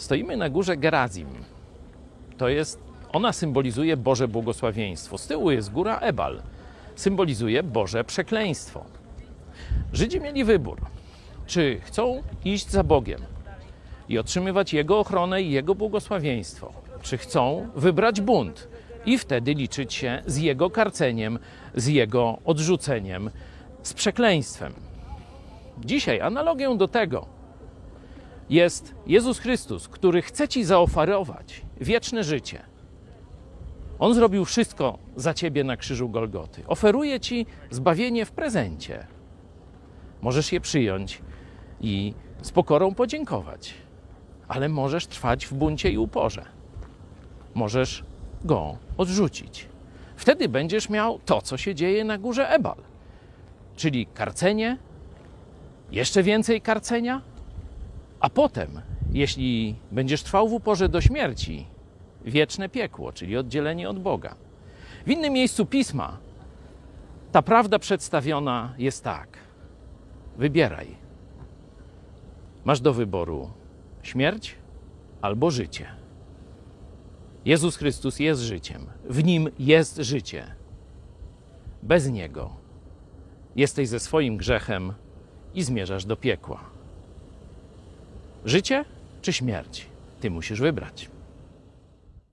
Stoimy na górze Gerazim. To jest, ona symbolizuje Boże błogosławieństwo. Z tyłu jest góra Ebal. Symbolizuje Boże przekleństwo. Żydzi mieli wybór, czy chcą iść za Bogiem i otrzymywać Jego ochronę i Jego błogosławieństwo, czy chcą wybrać bunt i wtedy liczyć się z Jego karceniem, z Jego odrzuceniem, z przekleństwem. Dzisiaj analogią do tego jest Jezus Chrystus, który chce Ci zaoferować wieczne życie. On zrobił wszystko za Ciebie na krzyżu Golgoty. Oferuje Ci zbawienie w prezencie. Możesz je przyjąć i z pokorą podziękować, ale możesz trwać w buncie i uporze. Możesz go odrzucić. Wtedy będziesz miał to, co się dzieje na górze Ebal, czyli karcenie, jeszcze więcej karcenia, a potem, jeśli będziesz trwał w uporze do śmierci, wieczne piekło, czyli oddzielenie od Boga. W innym miejscu pisma ta prawda przedstawiona jest tak: wybieraj. Masz do wyboru śmierć albo życie. Jezus Chrystus jest życiem, w nim jest życie. Bez niego jesteś ze swoim grzechem i zmierzasz do piekła. Życie czy śmierć? Ty musisz wybrać.